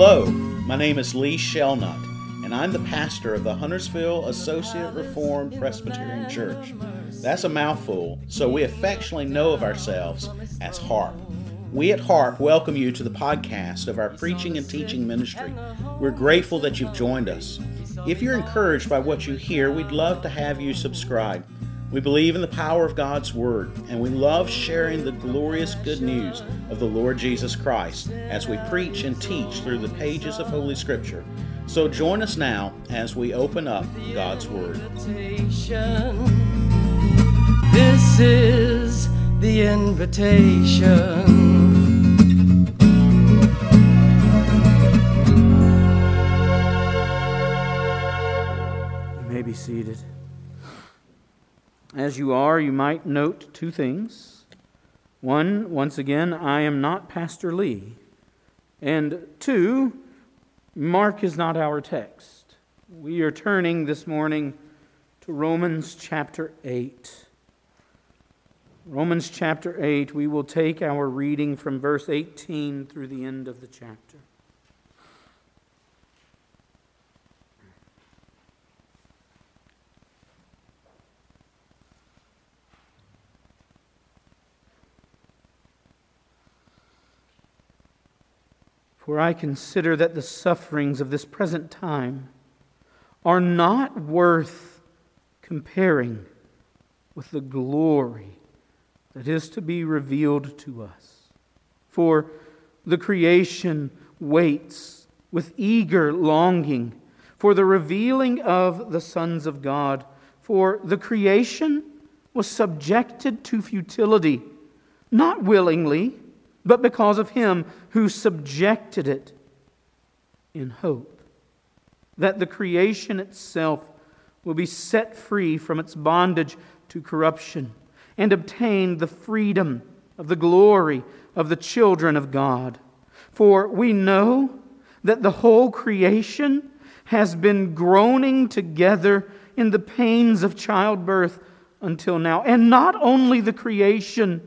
Hello, my name is Lee Shellnut, and I'm the pastor of the Huntersville Associate Reformed Presbyterian Church. That's a mouthful, so we affectionately know of ourselves as HARP. We at HARP welcome you to the podcast of our preaching and teaching ministry. We're grateful that you've joined us. If you're encouraged by what you hear, we'd love to have you subscribe. We believe in the power of God's Word, and we love sharing the glorious good news of the Lord Jesus Christ as we preach and teach through the pages of Holy Scripture. So join us now as we open up God's Word. This is the invitation. As you are, you might note two things. One, once again, I am not Pastor Lee. And two, Mark is not our text. We are turning this morning to Romans chapter 8. Romans chapter 8, we will take our reading from verse 18 through the end of the chapter. For I consider that the sufferings of this present time are not worth comparing with the glory that is to be revealed to us. For the creation waits with eager longing for the revealing of the sons of God. For the creation was subjected to futility, not willingly but because of him who subjected it in hope that the creation itself will be set free from its bondage to corruption and obtain the freedom of the glory of the children of God. For we know that the whole creation has been groaning together in the pains of childbirth until now. And not only the creation,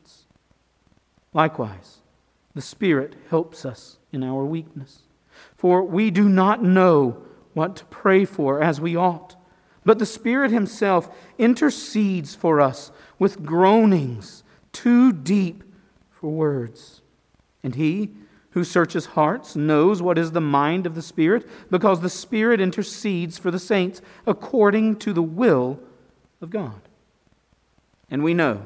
Likewise, the Spirit helps us in our weakness. For we do not know what to pray for as we ought, but the Spirit Himself intercedes for us with groanings too deep for words. And He who searches hearts knows what is the mind of the Spirit, because the Spirit intercedes for the saints according to the will of God. And we know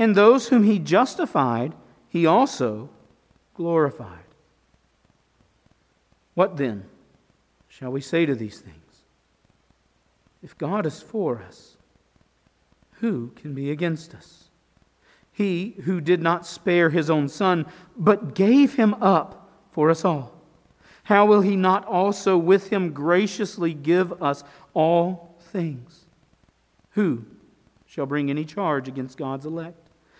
And those whom he justified, he also glorified. What then shall we say to these things? If God is for us, who can be against us? He who did not spare his own son, but gave him up for us all, how will he not also with him graciously give us all things? Who shall bring any charge against God's elect?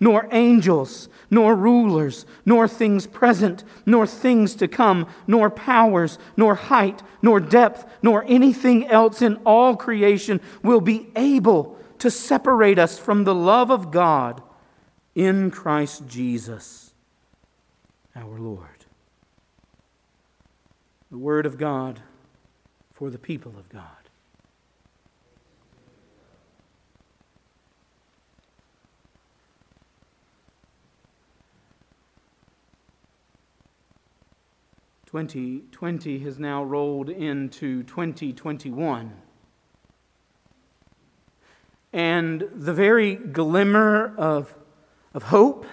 nor angels, nor rulers, nor things present, nor things to come, nor powers, nor height, nor depth, nor anything else in all creation will be able to separate us from the love of God in Christ Jesus our Lord. The Word of God for the people of God. Twenty twenty has now rolled into twenty twenty one. And the very glimmer of, of hope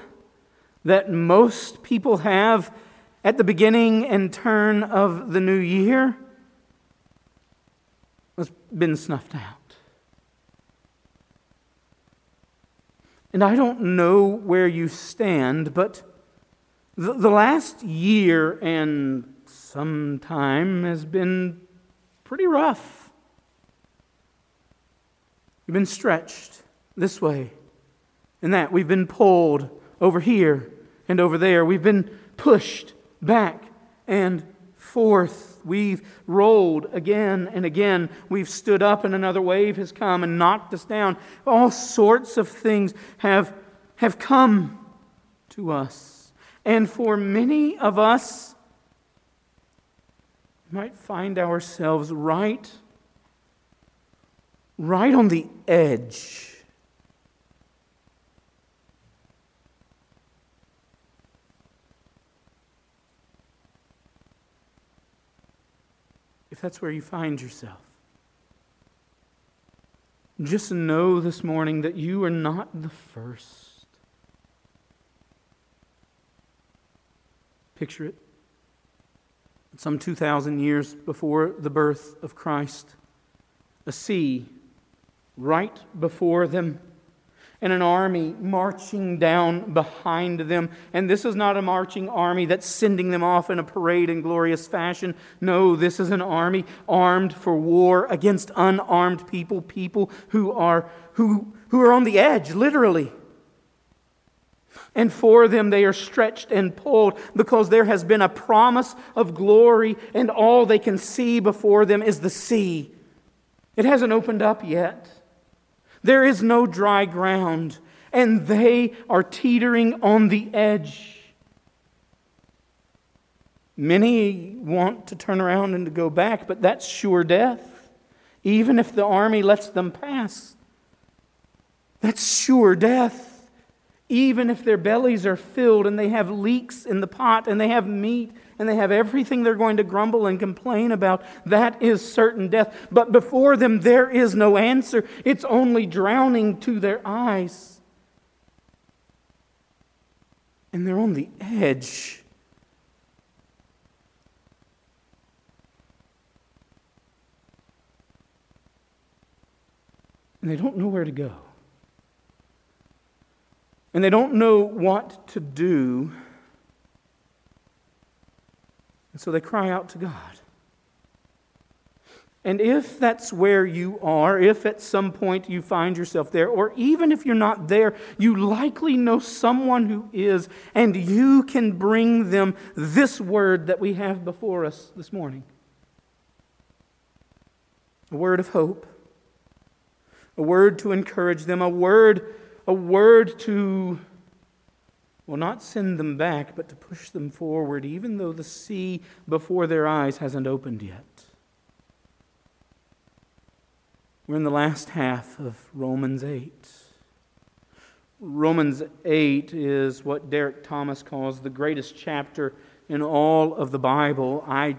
that most people have at the beginning and turn of the new year has been snuffed out. And I don't know where you stand, but the, the last year and some time has been pretty rough. We've been stretched this way and that. We've been pulled over here and over there. We've been pushed back and forth. We've rolled again and again. We've stood up, and another wave has come and knocked us down. All sorts of things have, have come to us. And for many of us, might find ourselves right right on the edge. If that's where you find yourself, just know this morning that you are not the first. Picture it. Some 2,000 years before the birth of Christ, a sea right before them and an army marching down behind them. And this is not a marching army that's sending them off in a parade in glorious fashion. No, this is an army armed for war against unarmed people, people who are, who, who are on the edge, literally. And for them, they are stretched and pulled because there has been a promise of glory, and all they can see before them is the sea. It hasn't opened up yet. There is no dry ground, and they are teetering on the edge. Many want to turn around and to go back, but that's sure death, even if the army lets them pass. That's sure death, even if their bellies are filled and they have leeks in the pot and they have meat and they have everything they're going to grumble and complain about. That is certain death. But before them, there is no answer. It's only drowning to their eyes. And they're on the edge. And they don't know where to go. And they don't know what to do. And so they cry out to God. And if that's where you are, if at some point you find yourself there, or even if you're not there, you likely know someone who is, and you can bring them this word that we have before us this morning a word of hope, a word to encourage them, a word, a word to well, not send them back, but to push them forward, even though the sea before their eyes hasn't opened yet. We're in the last half of Romans 8. Romans 8 is what Derek Thomas calls the greatest chapter in all of the Bible. I,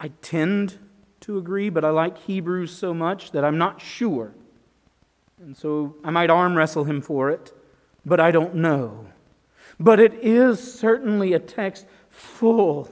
I tend to agree, but I like Hebrews so much that I'm not sure. And so I might arm wrestle him for it, but I don't know. But it is certainly a text full,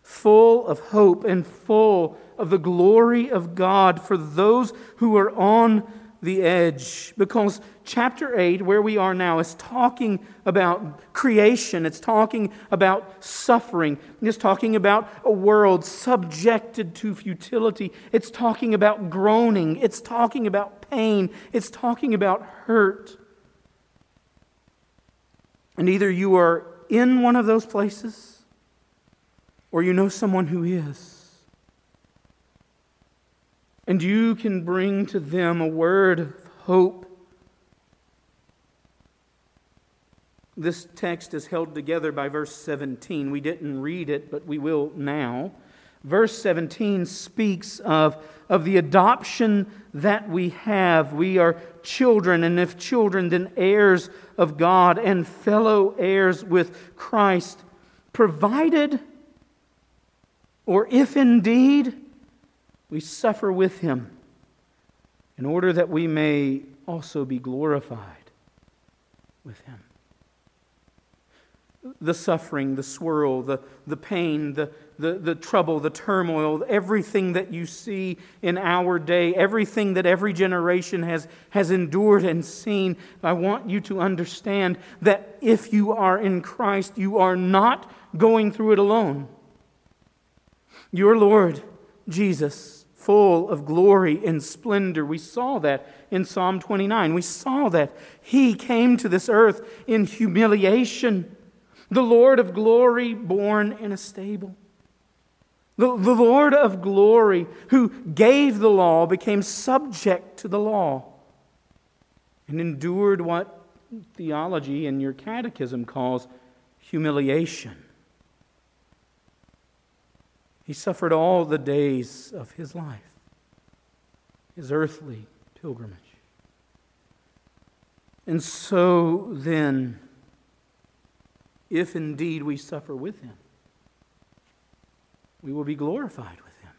full of hope and full of the glory of God for those who are on the edge. Because chapter 8, where we are now, is talking about creation, it's talking about suffering, it's talking about a world subjected to futility, it's talking about groaning, it's talking about pain, it's talking about hurt. And either you are in one of those places or you know someone who is. And you can bring to them a word of hope. This text is held together by verse 17. We didn't read it, but we will now. Verse 17 speaks of, of the adoption that we have. We are children, and if children, then heirs of God and fellow heirs with Christ, provided, or if indeed we suffer with him, in order that we may also be glorified with him the suffering, the swirl, the, the pain, the, the, the trouble, the turmoil, everything that you see in our day, everything that every generation has, has endured and seen, I want you to understand that if you are in Christ, you are not going through it alone. Your Lord Jesus, full of glory and splendor, we saw that in Psalm 29. We saw that He came to this earth in humiliation the Lord of glory born in a stable. The, the Lord of glory who gave the law became subject to the law and endured what theology and your catechism calls humiliation. He suffered all the days of his life, his earthly pilgrimage. And so then, if indeed we suffer with him. We will be glorified with him.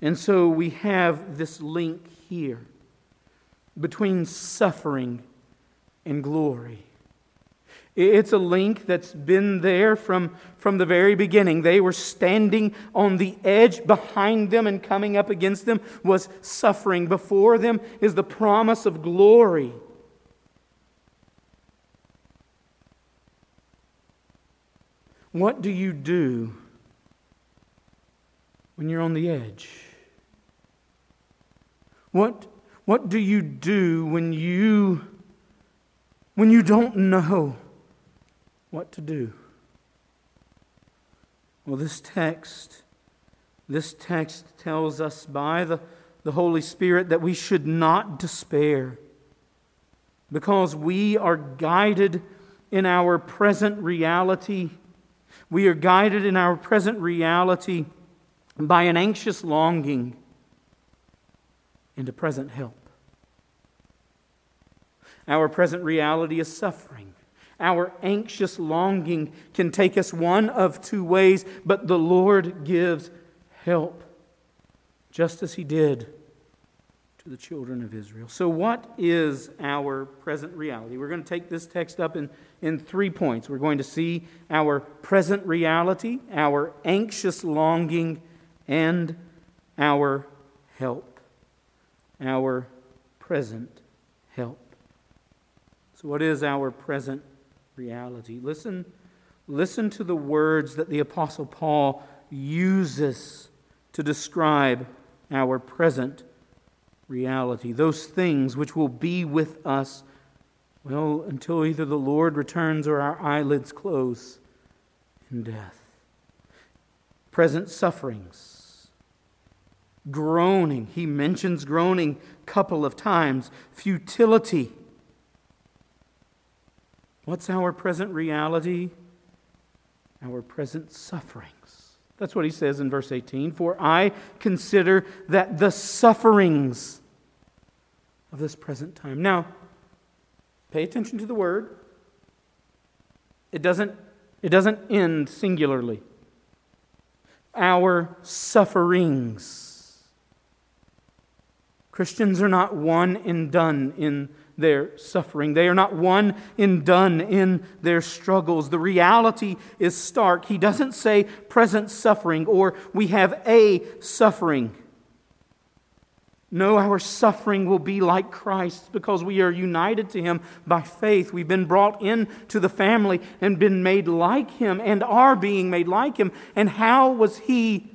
And so we have this link here between suffering and glory. It's a link that's been there from, from the very beginning. They were standing on the edge. Behind them and coming up against them was suffering. Before them is the promise of glory. What do you do when you're on the edge? What, what do you do when you, when you don't know what to do? Well, this text, this text tells us by the, the Holy Spirit that we should not despair because we are guided in our present reality we are guided in our present reality by an anxious longing into present help. Our present reality is suffering. Our anxious longing can take us one of two ways, but the Lord gives help, just as He did to the children of Israel. So, what is our present reality? We're going to take this text up in, in three points. We're going to see our present reality, our anxious longing, and our help. Our present help. So, what is our present reality? Listen, listen to the words that the Apostle Paul uses to describe our present reality, those things which will be with us, well, until either the Lord returns or our eyelids close in death. Present sufferings, groaning. He mentions groaning a couple of times, futility. What's our present reality? Our present suffering. That's what he says in verse 18. For I consider that the sufferings of this present time. Now, pay attention to the word. It doesn't, it doesn't end singularly. Our sufferings. Christians are not one and done in their suffering. They are not one and done in their struggles. The reality is stark. He doesn't say present suffering or we have a suffering. No, our suffering will be like Christ because we are united to Him by faith. We've been brought into the family and been made like Him and are being made like Him. And how was He,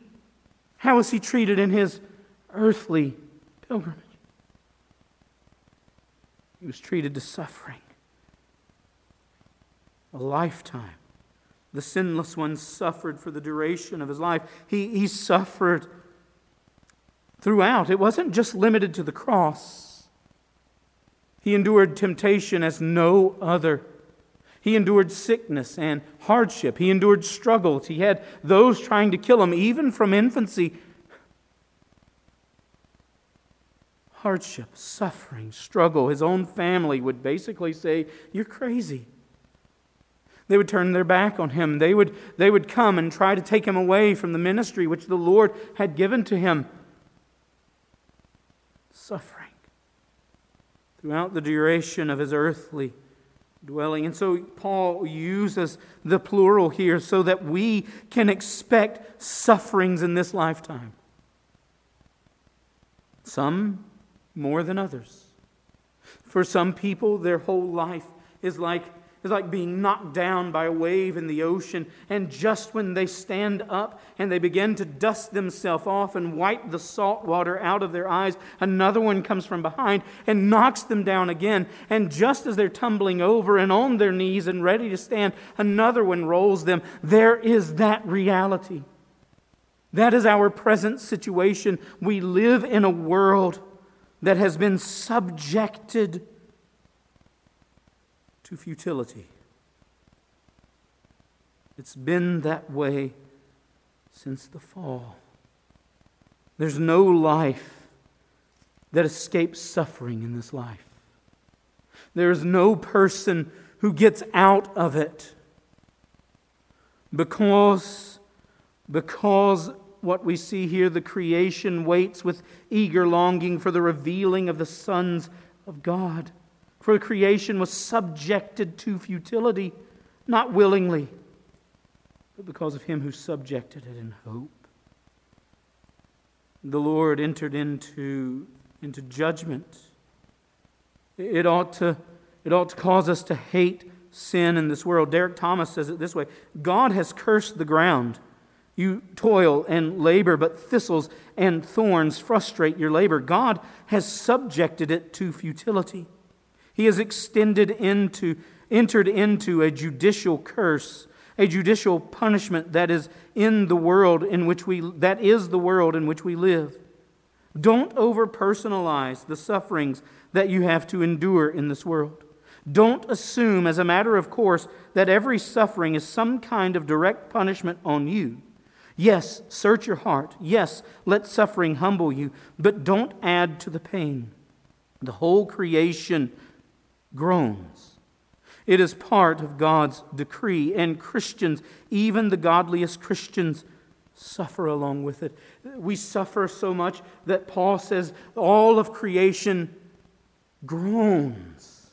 how was He treated in His earthly pilgrimage? He was treated to suffering. A lifetime. The sinless one suffered for the duration of his life. He, he suffered throughout. It wasn't just limited to the cross. He endured temptation as no other. He endured sickness and hardship. He endured struggles. He had those trying to kill him, even from infancy. Hardship, suffering, struggle. His own family would basically say, You're crazy. They would turn their back on him. They would, they would come and try to take him away from the ministry which the Lord had given to him suffering throughout the duration of his earthly dwelling. And so Paul uses the plural here so that we can expect sufferings in this lifetime. Some more than others. For some people, their whole life is like is like being knocked down by a wave in the ocean. And just when they stand up and they begin to dust themselves off and wipe the salt water out of their eyes, another one comes from behind and knocks them down again. And just as they're tumbling over and on their knees and ready to stand, another one rolls them. There is that reality. That is our present situation. We live in a world that has been subjected to futility. It's been that way since the fall. There's no life that escapes suffering in this life. There is no person who gets out of it because, because what we see here, the creation waits with eager longing for the revealing of the sons of God. For creation was subjected to futility, not willingly, but because of him who subjected it in hope. The Lord entered into, into judgment. It ought, to, it ought to cause us to hate sin in this world. Derek Thomas says it this way God has cursed the ground. You toil and labor, but thistles and thorns frustrate your labor. God has subjected it to futility. He has extended into, entered into a judicial curse, a judicial punishment that is in the world in which we, that is the world in which we live. Don't over personalize the sufferings that you have to endure in this world. Don't assume, as a matter of course, that every suffering is some kind of direct punishment on you. Yes, search your heart. Yes, let suffering humble you, but don't add to the pain. The whole creation groans. It is part of God's decree, and Christians, even the godliest Christians, suffer along with it. We suffer so much that Paul says all of creation groans.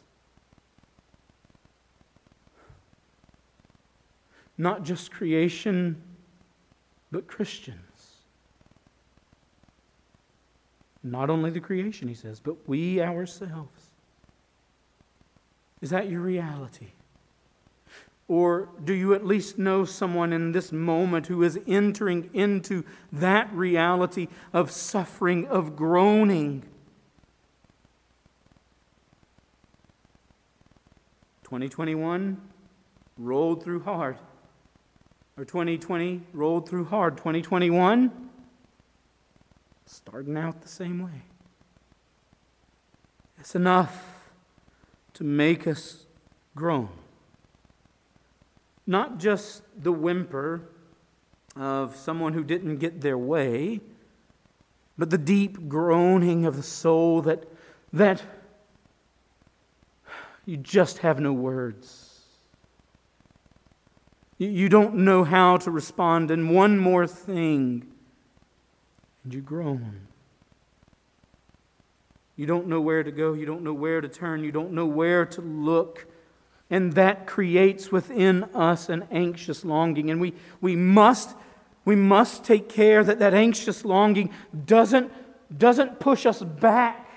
Not just creation, but Christians. Not only the creation, he says, but we ourselves. Is that your reality? Or do you at least know someone in this moment who is entering into that reality of suffering, of groaning? 2021 rolled through hard. Or 2020 rolled through hard. 2021 starting out the same way. It's enough to make us groan. Not just the whimper of someone who didn't get their way, but the deep groaning of the soul that, that you just have no words. You don't know how to respond, and one more thing, and you groan. You don't know where to go. You don't know where to turn. You don't know where to look. And that creates within us an anxious longing. And we, we, must, we must take care that that anxious longing doesn't, doesn't push us back,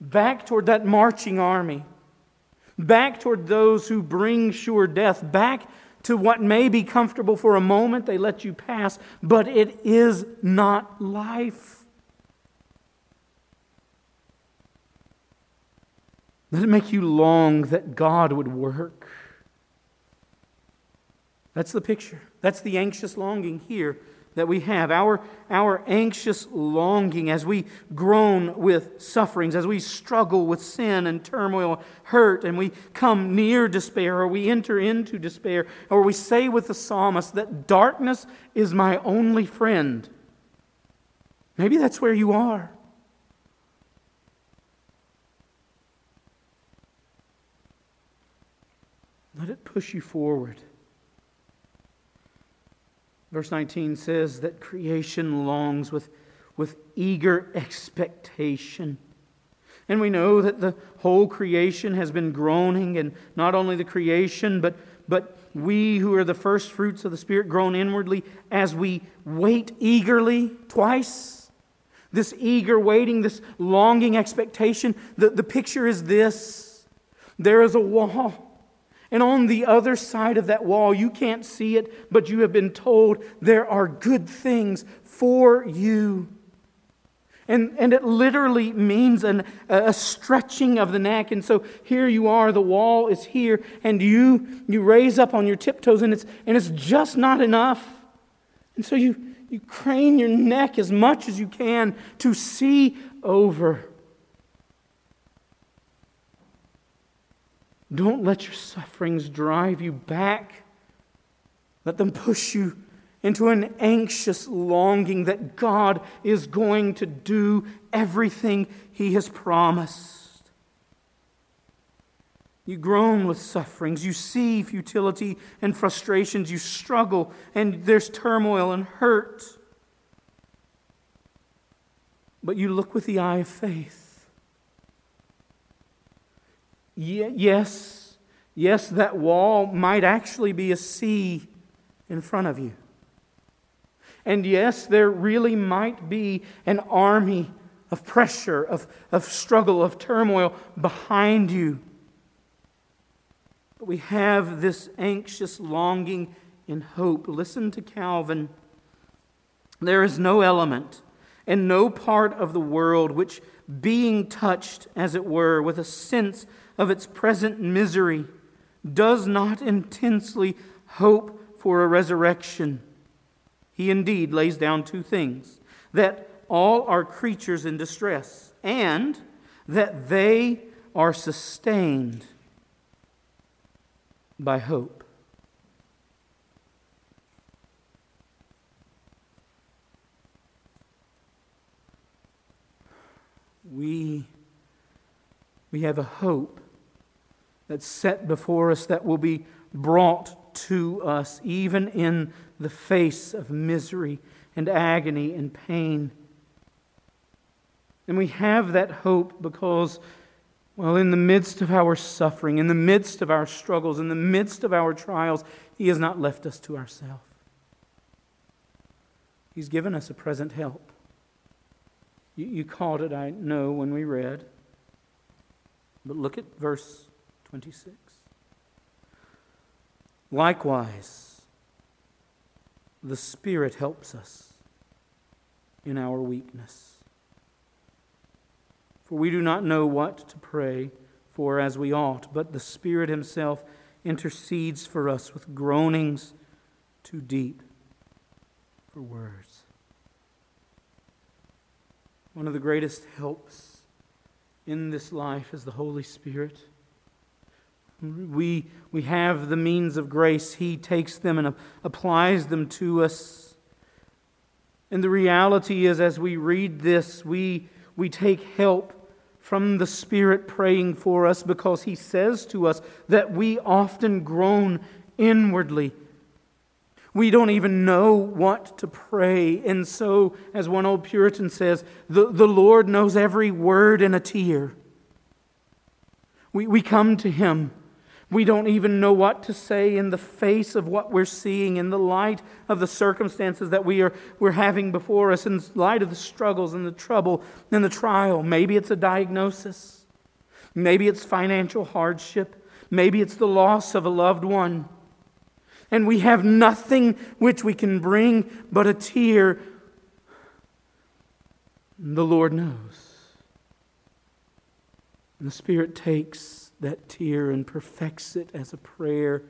back toward that marching army, back toward those who bring sure death, back to what may be comfortable for a moment. They let you pass, but it is not life. Let it make you long that God would work. That's the picture. That's the anxious longing here that we have. Our, our anxious longing as we groan with sufferings, as we struggle with sin and turmoil, hurt, and we come near despair, or we enter into despair, or we say with the psalmist that darkness is my only friend. Maybe that's where you are. Let it push you forward. Verse 19 says that creation longs with, with eager expectation. And we know that the whole creation has been groaning, and not only the creation, but, but we who are the first fruits of the Spirit groan inwardly as we wait eagerly twice. This eager waiting, this longing expectation. The, the picture is this there is a wall and on the other side of that wall, you can't see it, but you have been told there are good things for you. And, and it literally means an, a stretching of the neck. And so here you are, the wall is here, and you, you raise up on your tiptoes, and it's, and it's just not enough. And so you, you crane your neck as much as you can to see over. Don't let your sufferings drive you back. Let them push you into an anxious longing that God is going to do everything He has promised. You groan with sufferings. You see futility and frustrations. You struggle, and there's turmoil and hurt. But you look with the eye of faith yes, yes, that wall might actually be a sea in front of you. And yes, there really might be an army of pressure, of, of struggle, of turmoil behind you. But we have this anxious longing in hope. Listen to Calvin. There is no element and no part of the world which, being touched, as it were, with a sense of its present misery, does not intensely hope for a resurrection. He indeed lays down two things that all are creatures in distress, and that they are sustained by hope. We, we have a hope that's set before us that will be brought to us, even in the face of misery and agony and pain. And we have that hope because, well, in the midst of our suffering, in the midst of our struggles, in the midst of our trials, He has not left us to ourselves. He's given us a present help. You, you caught it, I know, when we read. But look at verse 26. Likewise, the Spirit helps us in our weakness. For we do not know what to pray for as we ought, but the Spirit Himself intercedes for us with groanings too deep for words. One of the greatest helps in this life is the Holy Spirit. We, we have the means of grace. He takes them and applies them to us. And the reality is, as we read this, we, we take help from the Spirit praying for us because He says to us that we often groan inwardly. We don't even know what to pray. And so, as one old Puritan says, the, the Lord knows every word in a tear. We, we come to Him. We don't even know what to say in the face of what we're seeing, in the light of the circumstances that we are, we're having before us, in light of the struggles and the trouble and the trial. Maybe it's a diagnosis. Maybe it's financial hardship. Maybe it's the loss of a loved one and we have nothing which we can bring but a tear, the Lord knows. And the Spirit takes that tear and perfects it as a prayer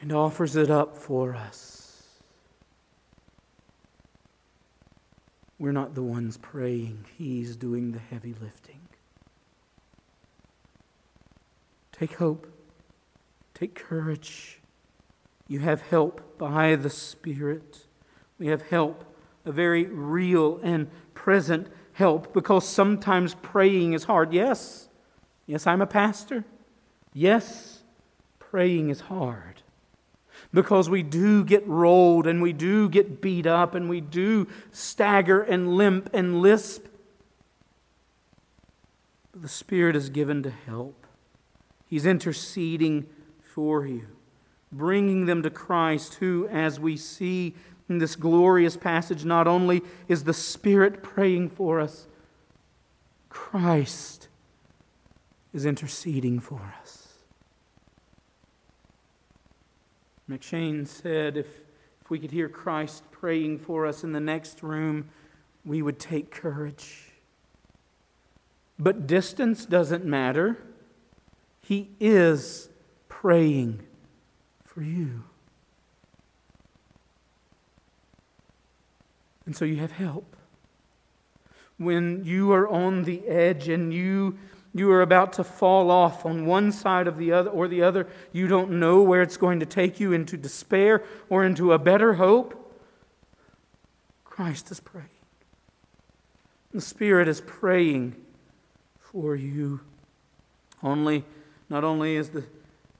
and offers it up for us. We're not the ones praying, He's doing the heavy lifting. Take hope, take courage. You have help by the Spirit. We have help, a very real and present help, because sometimes praying is hard. Yes, yes, I'm a pastor. Yes, praying is hard. Because we do get rolled and we do get beat up and we do stagger and limp and lisp. But the Spirit is given to help, He's interceding for you bringing them to Christ, who, as we see in this glorious passage, not only is the Spirit praying for us, Christ is interceding for us. McCheyne said if, if we could hear Christ praying for us in the next room, we would take courage. But distance doesn't matter. He is praying for you. And so you have help. When you are on the edge and you you are about to fall off on one side of the other or the other, you don't know where it's going to take you into despair or into a better hope. Christ is praying. The Spirit is praying for you. Only, not only is the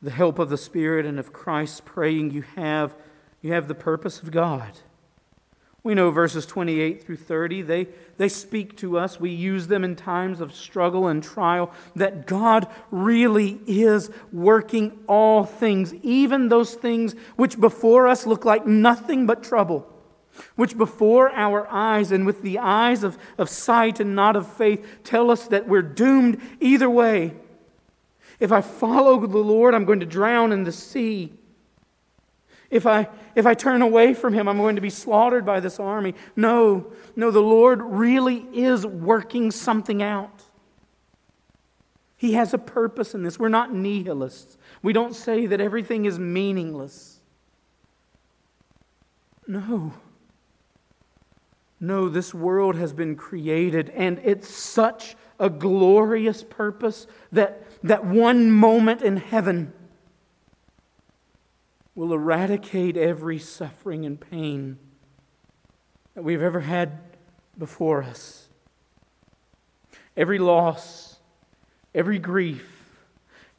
the help of the Spirit and of Christ praying, you have, you have the purpose of God. We know verses 28 through 30, they, they speak to us. We use them in times of struggle and trial that God really is working all things, even those things which before us look like nothing but trouble, which before our eyes and with the eyes of, of sight and not of faith tell us that we're doomed either way. If I follow the Lord, I'm going to drown in the sea. If I, if I turn away from him, I'm going to be slaughtered by this army. No, no, the Lord really is working something out. He has a purpose in this. We're not nihilists. We don't say that everything is meaningless. No. No, this world has been created, and it's such a glorious purpose that that one moment in heaven will eradicate every suffering and pain that we've ever had before us. Every loss, every grief,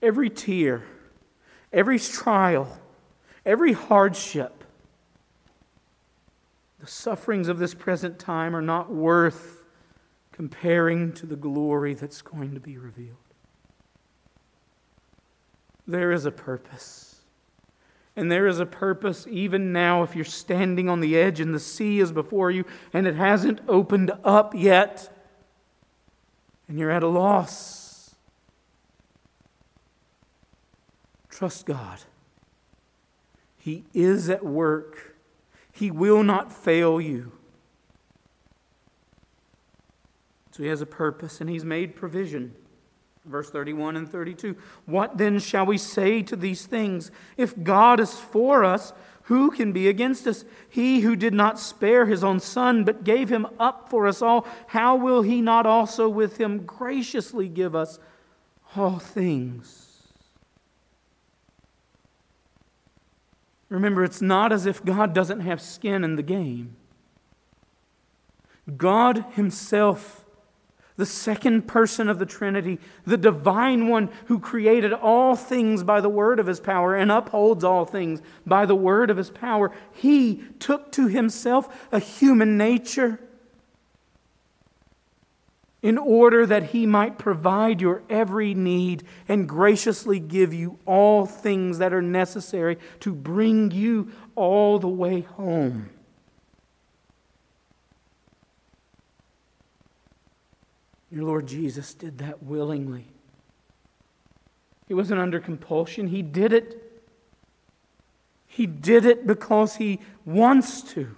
every tear, every trial, every hardship. The sufferings of this present time are not worth comparing to the glory that's going to be revealed there is a purpose. And there is a purpose even now if you're standing on the edge and the sea is before you and it hasn't opened up yet and you're at a loss. Trust God. He is at work, He will not fail you. So He has a purpose and He's made provision. Verse 31 and 32. What then shall we say to these things? If God is for us, who can be against us? He who did not spare his own son, but gave him up for us all, how will he not also with him graciously give us all things? Remember, it's not as if God doesn't have skin in the game. God Himself the second person of the Trinity, the divine one who created all things by the word of his power and upholds all things by the word of his power, he took to himself a human nature in order that he might provide your every need and graciously give you all things that are necessary to bring you all the way home. Your Lord Jesus did that willingly. He wasn't under compulsion, He did it. He did it because He wants to.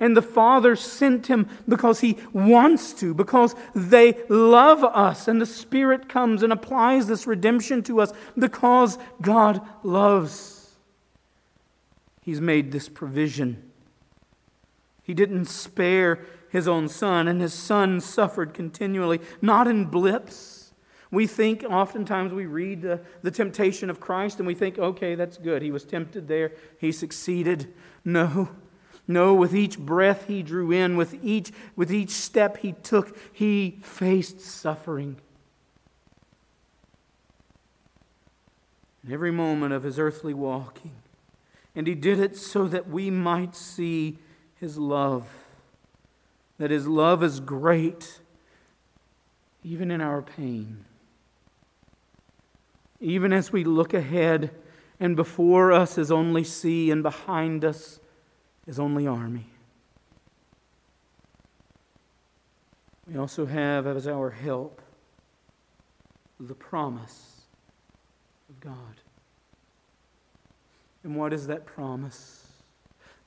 And the Father sent him because he wants to, because they love us. And the Spirit comes and applies this redemption to us because God loves. He's made this provision. He didn't spare his own son, and his son suffered continually, not in blips. We think, oftentimes, we read the, the temptation of Christ and we think, okay, that's good. He was tempted there, he succeeded. No. No, with each breath he drew in, with each, with each step he took, he faced suffering. In every moment of his earthly walking. And he did it so that we might see his love that His love is great even in our pain. Even as we look ahead and before us is only sea and behind us is only army. We also have as our help the promise of God. And what is that promise?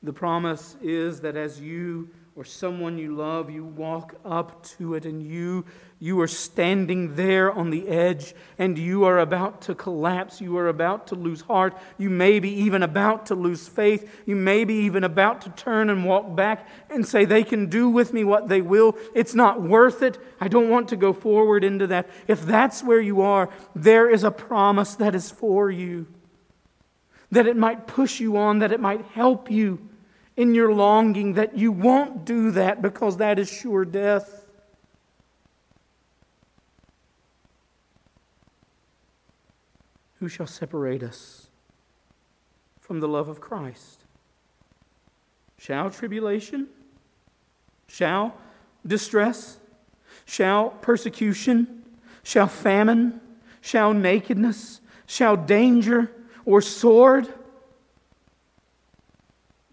The promise is that as you or someone you love, you walk up to it and you you are standing there on the edge and you are about to collapse. You are about to lose heart. You may be even about to lose faith. You may be even about to turn and walk back and say, They can do with me what they will. It's not worth it. I don't want to go forward into that. If that's where you are, there is a promise that is for you. That it might push you on, that it might help you in your longing that you won't do that because that is sure death. Who shall separate us from the love of Christ? Shall tribulation? Shall distress? Shall persecution? Shall famine? Shall nakedness? Shall danger or sword?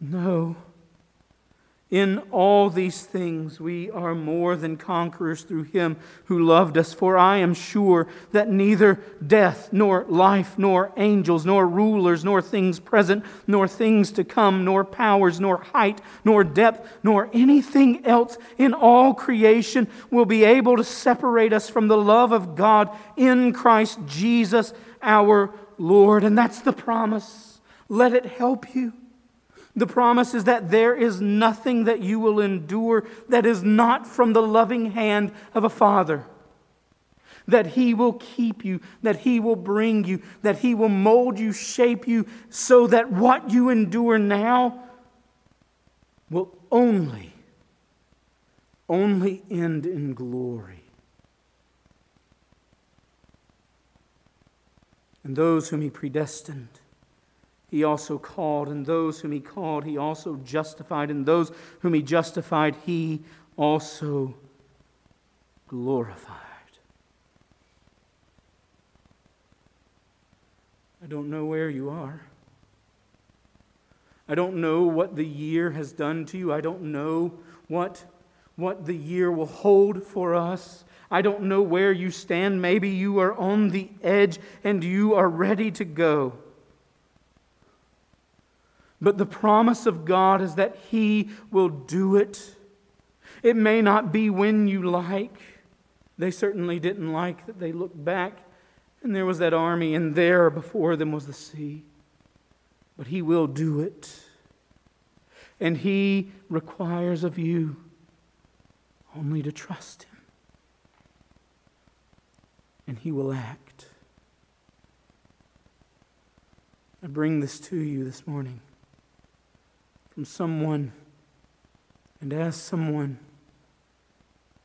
No. In all these things, we are more than conquerors through him who loved us. For I am sure that neither death, nor life, nor angels, nor rulers, nor things present, nor things to come, nor powers, nor height, nor depth, nor anything else in all creation will be able to separate us from the love of God in Christ Jesus our Lord. And that's the promise. Let it help you. The promise is that there is nothing that you will endure that is not from the loving hand of a father. That he will keep you, that he will bring you, that he will mold you, shape you, so that what you endure now will only, only end in glory. And those whom he predestined, he also called, and those whom he called, he also justified, and those whom he justified, he also glorified. I don't know where you are. I don't know what the year has done to you. I don't know what, what the year will hold for us. I don't know where you stand. Maybe you are on the edge and you are ready to go. But the promise of God is that He will do it. It may not be when you like. They certainly didn't like that they looked back and there was that army, and there before them was the sea. But He will do it. And He requires of you only to trust Him. And He will act. I bring this to you this morning from someone and as someone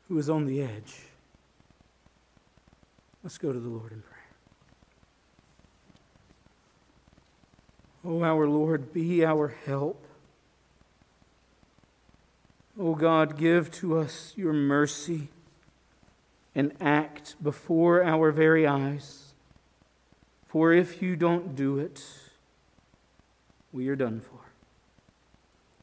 who is on the edge. Let's go to the Lord in prayer. Oh, our Lord, be our help. Oh God, give to us your mercy and act before our very eyes. For if you don't do it, we are done for.